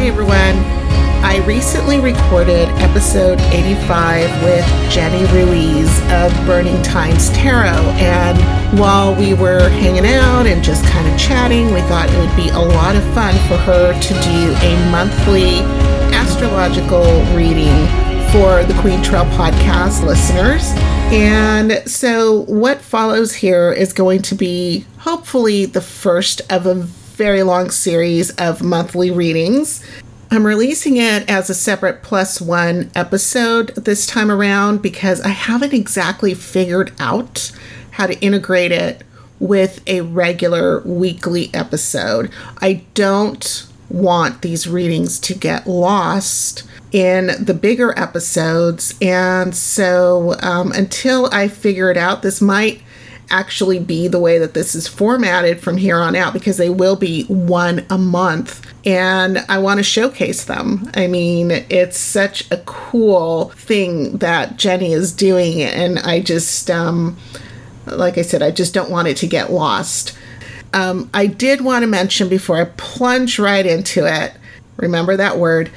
Hey everyone. I recently recorded episode 85 with Jenny Ruiz of Burning Times Tarot. And while we were hanging out and just kind of chatting, we thought it would be a lot of fun for her to do a monthly astrological reading for the Quaintrelle podcast listeners. And so, what follows here is going to be hopefully the first of a very long series of monthly readings. I'm releasing it as a separate plus one episode this time around because I haven't exactly figured out how to integrate it with a regular weekly episode. I don't want these readings to get lost in the bigger episodes. And so um, until I figure it out, this might actually be the way that this is formatted from here on out because they will be one a month and I want to showcase them. I mean, it's such a cool thing that Jenny is doing and I just um like I said, I just don't want it to get lost. Um, I did want to mention before I plunge right into it, remember that word,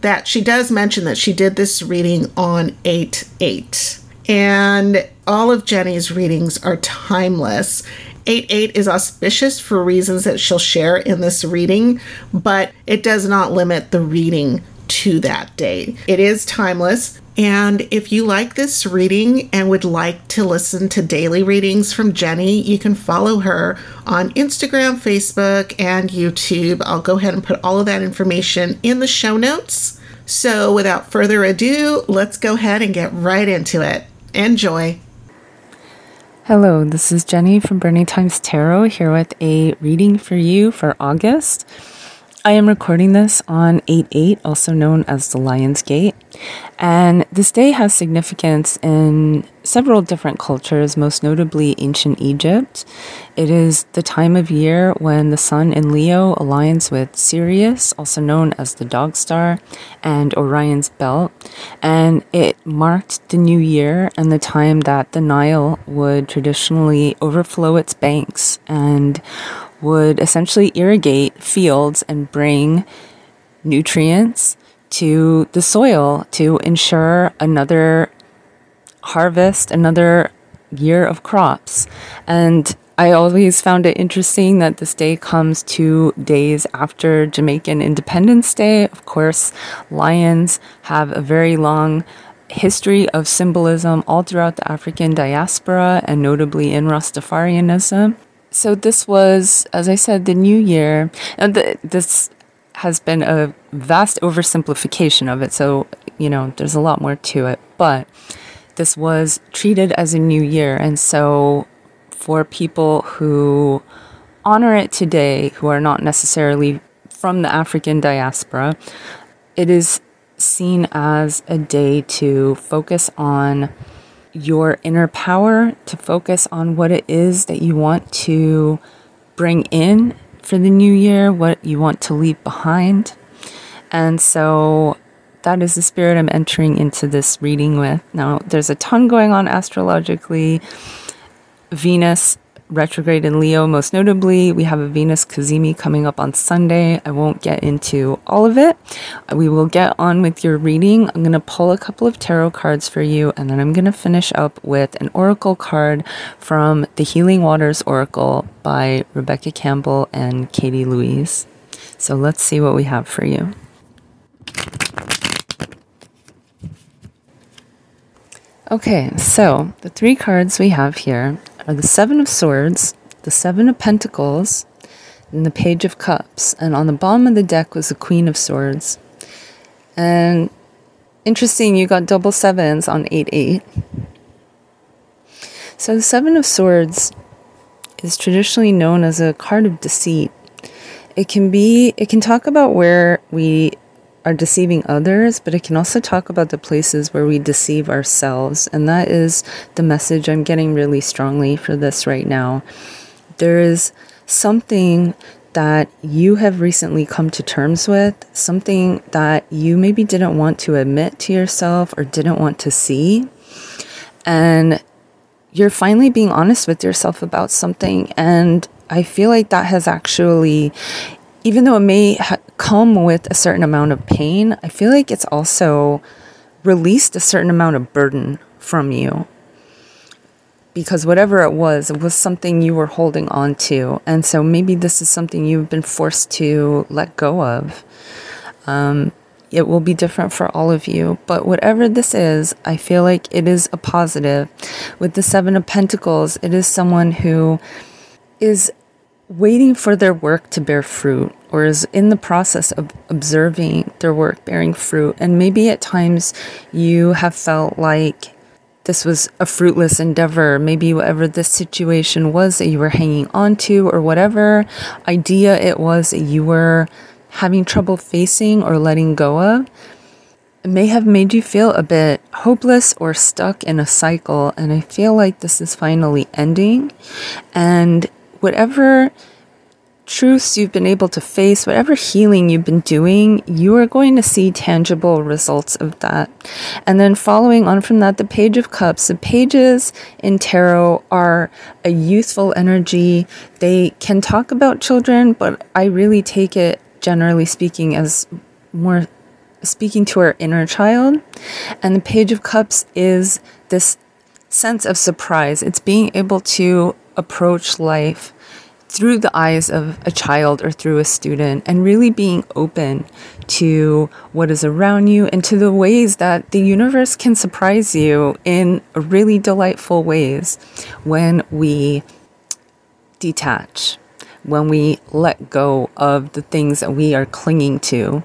that she does mention that she did this reading on 8 8. And all of Jenny's readings are timeless. 8 8 is auspicious for reasons that she'll share in this reading, but it does not limit the reading to that date. It is timeless. And if you like this reading and would like to listen to daily readings from Jenny, you can follow her on Instagram, Facebook, and YouTube. I'll go ahead and put all of that information in the show notes. So, without further ado, let's go ahead and get right into it. Enjoy. Hello, this is Jenny from Burning Times Tarot here with a reading for you for August. I am recording this on 8 8, also known as the Lion's Gate. And this day has significance in several different cultures, most notably ancient Egypt. It is the time of year when the sun in Leo aligns with Sirius, also known as the dog star, and Orion's belt. And it marked the new year and the time that the Nile would traditionally overflow its banks and would essentially irrigate fields and bring nutrients to the soil to ensure another harvest, another year of crops. And I always found it interesting that this day comes two days after Jamaican Independence Day. Of course, lions have a very long history of symbolism all throughout the African diaspora and notably in Rastafarianism so this was, as I said, the new year. And this has been a vast oversimplification of it. So, you know, there's a lot more to it. But this was treated as a new year. And so, for people who honor it today, who are not necessarily from the African diaspora, it is seen as a day to focus on your inner power to focus on what it is that you want to bring in for the new year, what you want to leave behind. And so that is the spirit I'm entering into this reading with. Now, there's a ton going on astrologically. Venus retrograde in Leo, most notably. We have a Venus Cazimi coming up on Sunday. I won't get into all of it. We will get on with your reading. I'm going to pull a couple of tarot cards for you, and then I'm going to finish up with an oracle card from the Healing Waters Oracle by Rebecca Campbell and Katie Louise. So let's see what we have for you. Okay, so the three cards we have here are the Seven of Swords, the Seven of Pentacles, and the Page of Cups. And on the bottom of the deck was the Queen of Swords. And interesting, you got double sevens on 8 8. So the Seven of Swords is traditionally known as a card of deceit. It can be, it can talk about where we are deceiving others, but it can also talk about the places where we deceive ourselves. And that is the message I'm getting really strongly for this right now. There is something that you have recently come to terms with, something that you maybe didn't want to admit to yourself or didn't want to see. And you're finally being honest with yourself about something. And I feel like that has actually even though it may ha- come with a certain amount of pain, I feel like it's also released a certain amount of burden from you. Because whatever it was, it was something you were holding on to. And so maybe this is something you've been forced to let go of. Um, it will be different for all of you. But whatever this is, I feel like it is a positive. With the Seven of Pentacles, it is someone who is waiting for their work to bear fruit or is in the process of observing their work bearing fruit. And maybe at times you have felt like this was a fruitless endeavor. Maybe whatever this situation was that you were hanging on to, or whatever idea it was that you were having trouble facing or letting go of, may have made you feel a bit hopeless or stuck in a cycle. And I feel like this is finally ending. And whatever truths you've been able to face, whatever healing you've been doing, you are going to see tangible results of that. And then following on from that, the Page of Cups. The pages in tarot are a youthful energy. They can talk about children, but I really take it, generally speaking, as more speaking to our inner child. And the Page of Cups is this sense of surprise. It's being able to approach life through the eyes of a child or through a student and really being open to what is around you and to the ways that the universe can surprise you in really delightful ways when we detach when we let go of the things that we are clinging to.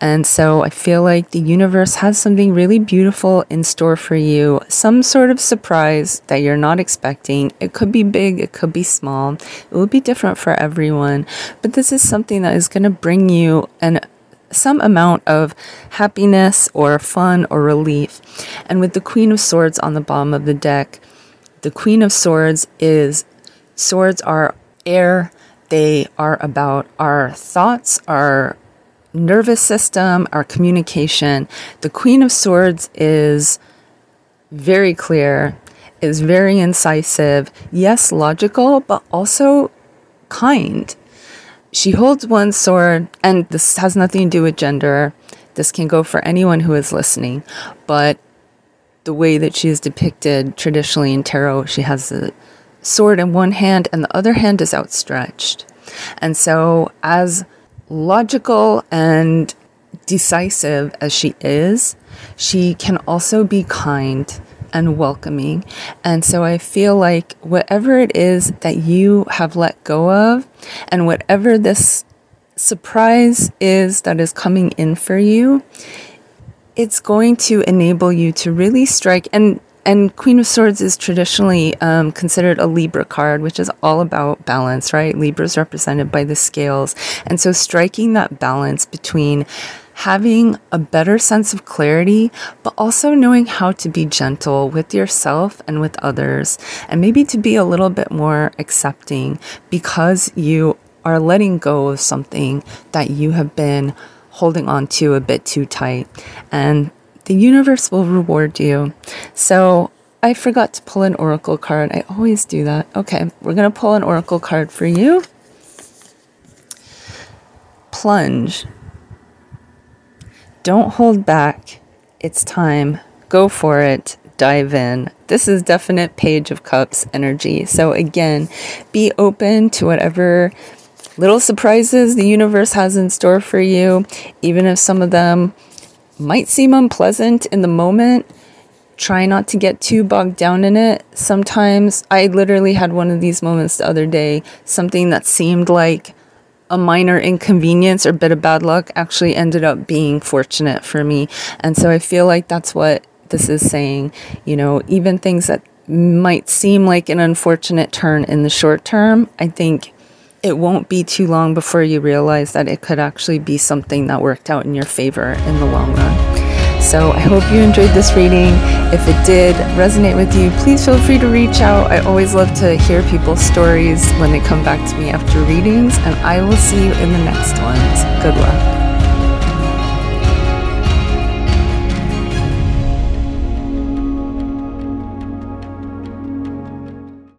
And so I feel like the universe has something really beautiful in store for you, some sort of surprise that you're not expecting. It could be big, it could be small, it will be different for everyone. But this is something that is going to bring you an some amount of happiness or fun or relief. And with the Queen of Swords on the bottom of the deck, the Queen of Swords is swords are air they are about our thoughts, our nervous system, our communication. The Queen of Swords is very clear, is very incisive, yes, logical, but also kind. She holds one sword, and this has nothing to do with gender. This can go for anyone who is listening, but the way that she is depicted traditionally in tarot, she has a sword in one hand and the other hand is outstretched. And so, as logical and decisive as she is, she can also be kind and welcoming. And so I feel like whatever it is that you have let go of, and whatever this surprise is that is coming in for you, it's going to enable you to really strike. And and Queen of Swords is traditionally um, considered a Libra card, which is all about balance, right? Libra is represented by the scales. And so striking that balance between having a better sense of clarity, but also knowing how to be gentle with yourself and with others, and maybe to be a little bit more accepting because you are letting go of something that you have been holding on to a bit too tight. And the universe will reward you. So I forgot to pull an oracle card. I always do that. Okay, we're going to pull an oracle card for you. Plunge. Don't hold back. It's time. Go for it. Dive in. This is definite Page of Cups energy. So, again, be open to whatever little surprises the universe has in store for you, even if some of them might seem unpleasant in the moment. Try not to get too bogged down in it. Sometimes I literally had one of these moments the other day. Something that seemed like a minor inconvenience or bit of bad luck actually ended up being fortunate for me. And so I feel like that's what this is saying. You know, even things that might seem like an unfortunate turn in the short term, I think it won't be too long before you realize that it could actually be something that worked out in your favor in the long run. So I hope you enjoyed this reading. If it did resonate with you, please feel free to reach out. I always love to hear people's stories when they come back to me after readings, and I will see you in the next ones. Good luck.